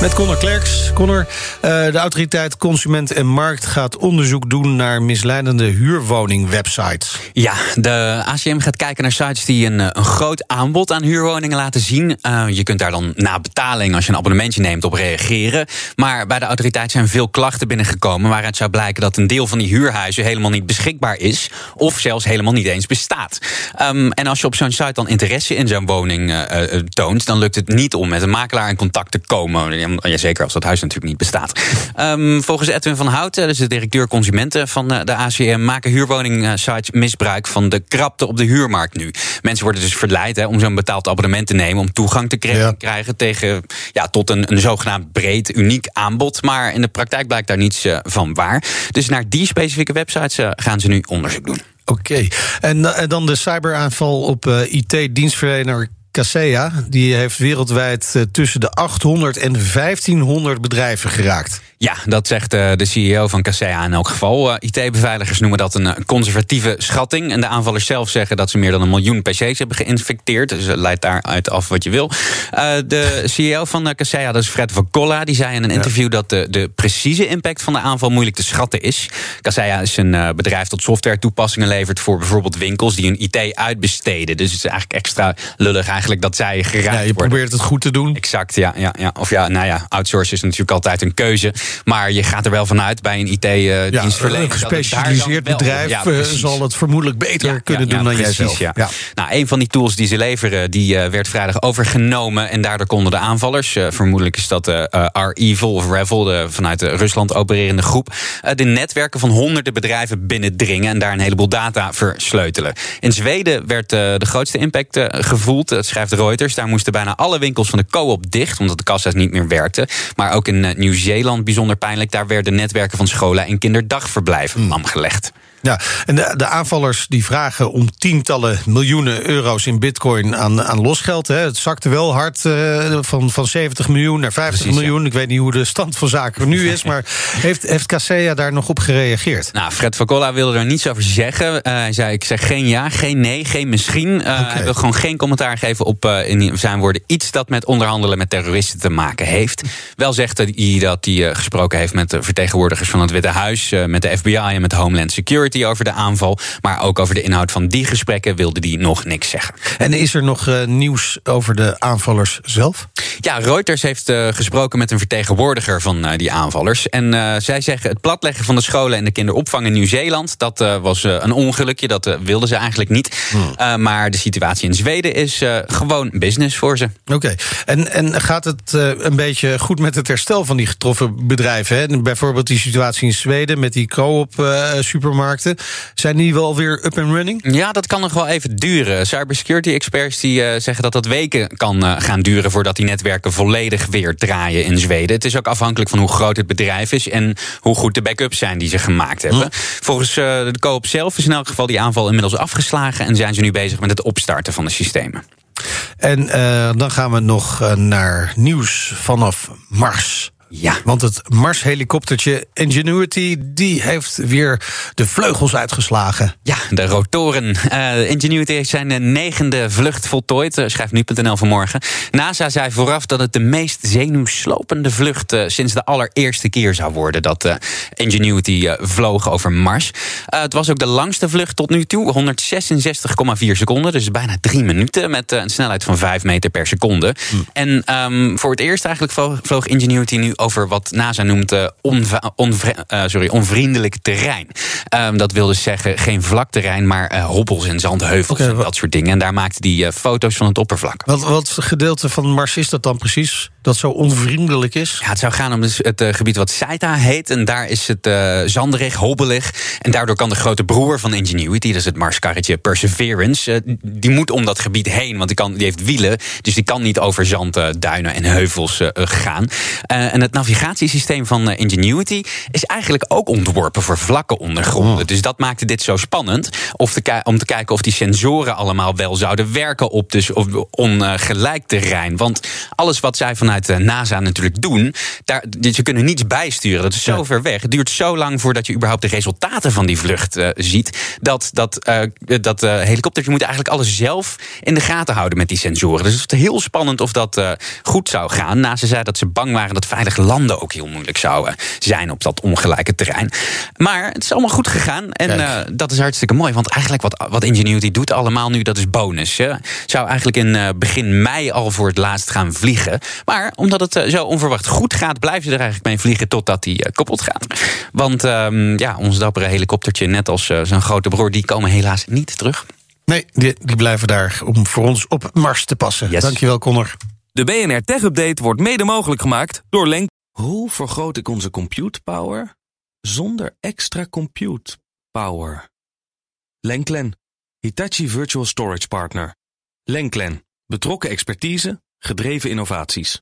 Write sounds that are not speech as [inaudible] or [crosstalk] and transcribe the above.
Met Connor Klerks. Connor, uh, de autoriteit Consument en Markt gaat onderzoek doen naar misleidende huurwoningwebsites. Ja, de ACM gaat kijken naar sites die een, een groot aanbod aan huurwoningen laten zien. Uh, je kunt daar dan na betaling, als je een abonnementje neemt, op reageren. Maar bij de autoriteit zijn veel klachten binnengekomen waaruit zou blijken dat een deel van die huurhuizen helemaal niet beschikbaar is. Of zelfs helemaal niet eens bestaat. Um, en als je op zo'n site dan interesse in zo'n woning toont, dan lukt het niet om met een makelaar in contact te komen. Ja, zeker als dat huis natuurlijk niet bestaat. Um, [laughs] volgens Edwin van Houten, dus de directeur consumenten van de ACM, maken huurwoningsites misbruik van de krapte op de huurmarkt nu. Mensen worden dus verleid hè, om zo'n betaald abonnement te nemen om toegang te krijgen, krijgen tegen, ja, tot een, een zogenaamd breed, uniek aanbod. Maar in de praktijk blijkt daar niets uh, van waar. Dus naar die specifieke websites uh, gaan ze nu onderzoek doen. Oké, okay. en, en, dan de cyberaanval op uh, IT-dienstverlener Kaseya. Die heeft wereldwijd uh, tussen de 800 en 1500 bedrijven geraakt. Ja, dat zegt uh, de CEO van Kaseya in elk geval. Uh, IT-beveiligers noemen dat een conservatieve schatting. En de aanvallers zelf zeggen dat ze meer dan een miljoen PC's hebben geïnfecteerd. Dus leidt daaruit af wat je wil. De CEO van Kaseya, dat is Fred Vacolla, die zei in een interview dat de, de precieze impact van de aanval moeilijk te schatten is. Kaseya is een bedrijf dat software toepassingen levert voor bijvoorbeeld winkels die hun IT uitbesteden. Dus het is eigenlijk extra lullig eigenlijk dat zij geraakt ja, je worden. probeert het goed te doen. Exact, ja, ja, ja. Of ja, nou ja, outsourcen is natuurlijk altijd een keuze. Maar je gaat er wel vanuit bij een IT-dienstverlener. Ja, een gespecialiseerd bedrijf ja, zal het vermoedelijk beter kunnen doen dan jijzelf. Ja. Nou, een van die tools die ze leveren, die uh, werd vrijdag overgenomen. En daardoor konden de aanvallers, vermoedelijk is dat R-Evil of Revel, de vanuit de Rusland opererende groep, de netwerken van honderden bedrijven binnendringen en daar een heleboel data versleutelen. In Zweden werd de grootste impact gevoeld, dat schrijft Reuters. Daar moesten bijna alle winkels van de co-op dicht, omdat de kassa's niet meer werkten. Maar ook in Nieuw-Zeeland bijzonder pijnlijk. Daar werden netwerken van scholen en kinderdagverblijven lam gelegd. Ja, en de, de, aanvallers die vragen om tientallen miljoenen euro's in bitcoin aan, aan losgeld. Hè. Het zakte wel hard uh, van, van 70 miljoen naar 50 Precies, miljoen. Ja. Ik weet niet hoe de stand van zaken nu is, maar [laughs] heeft, heeft Kaseya daar nog op gereageerd? Nou, Fred Vacola wilde er niets over zeggen. Uh, hij zei, ik zeg geen ja, geen nee, geen misschien. Uh, okay. Hij wil gewoon geen commentaar geven op in zijn woorden iets dat met onderhandelen met terroristen te maken heeft. Wel zegt hij dat hij gesproken heeft met de vertegenwoordigers van het Witte Huis, met de FBI en met Homeland Security over de aanval. Maar ook over de inhoud van die gesprekken wilde die nog niks zeggen. En is er nog uh, nieuws over de aanvallers zelf? Ja, Reuters heeft uh, gesproken met een vertegenwoordiger van uh, die aanvallers. En zij zeggen het platleggen van de scholen en de kinderopvang in Nieuw-Zeeland... dat was een ongelukje, dat wilden ze eigenlijk niet. Hmm. maar de situatie in Zweden is gewoon business voor ze. Oké, okay. en, en gaat het een beetje goed met het herstel van die getroffen bedrijven? Hè? Bijvoorbeeld die situatie in Zweden met die co-op supermarkt zijn die wel weer up and running? Ja, dat kan nog wel even duren. Cybersecurity experts die, uh, zeggen dat dat weken kan uh, gaan duren voordat die netwerken volledig weer draaien in Zweden. Het is ook afhankelijk van hoe groot het bedrijf is en hoe goed de backups zijn die ze gemaakt hebben. Hm. Volgens uh, de koop zelf is in elk geval die aanval inmiddels afgeslagen en zijn ze nu bezig met het opstarten van de systemen. En dan gaan we nog naar nieuws vanaf Mars. Ja. Want het Mars-helikoptertje Ingenuity... die heeft weer de vleugels uitgeslagen. Ja, de rotoren. Uh, Ingenuity heeft zijn negende vlucht voltooid, uh, schrijft nu.nl vanmorgen. NASA zei vooraf dat het de meest zenuwslopende vlucht... Uh, sinds de allereerste keer zou worden dat Ingenuity vloog over Mars. het was ook de langste vlucht tot nu toe, 166,4 seconden. Dus bijna drie minuten met een snelheid van 5 meter per seconde. Hm. En um, voor het eerst eigenlijk vloog Ingenuity nu over wat NASA noemt uh, uh, sorry, onvriendelijk terrein. Um, dat wil dus zeggen geen vlak terrein, maar uh, hobbels en zandheuvels okay, en dat soort dingen. En daar maakte die foto's van het oppervlak. Wat, wat gedeelte van Mars is dat dan precies? Dat zo onvriendelijk is? Ja, het zou gaan om dus het gebied wat Saita heet. En daar is het zanderig, hobbelig. En daardoor kan de grote broer van Ingenuity, dat is het Marskarretje Perseverance, die moet om dat gebied heen. Want die, kan, die heeft wielen, dus die kan niet over zand, duinen en heuvels gaan. en het navigatiesysteem van Ingenuity is eigenlijk ook ontworpen voor vlakke ondergronden. Oh. Dus dat maakte dit zo spannend. Of te om te kijken of die sensoren allemaal wel zouden werken op dus ongelijk terrein. Want alles wat zij vanuit vanuit NASA natuurlijk doen. Daar, ze kunnen niets bijsturen. Dat is zo ver weg. Het duurt zo lang voordat je überhaupt de resultaten van die vlucht ziet. Dat, dat, dat helikoptertje moet eigenlijk alles zelf in de gaten houden met die sensoren. Dus het is heel spannend of dat goed zou gaan. NASA zei dat ze bang waren dat veilig landen ook heel moeilijk zou zijn op dat ongelijke terrein. Maar het is allemaal goed gegaan. En uh, dat is hartstikke mooi. Want eigenlijk wat, wat Ingenuity doet allemaal nu, dat is bonus. Je zou eigenlijk in uh, begin mei al voor het laatst gaan vliegen. Maar omdat het uh, zo onverwacht goed gaat, blijven ze er eigenlijk mee vliegen totdat die kapot gaat. Want um, ja, ons dappere helikoptertje, net als zijn grote broer, die komen helaas niet terug. Nee, die, die blijven daar om voor ons op Mars te passen. Yes. Dankjewel, Connor. De BNR Tech Update wordt mede mogelijk gemaakt door Lenk. Hoe vergroot ik onze compute power zonder extra compute power? Lenklen, Hitachi Virtual Storage Partner. Lenklen, betrokken expertise, gedreven innovaties.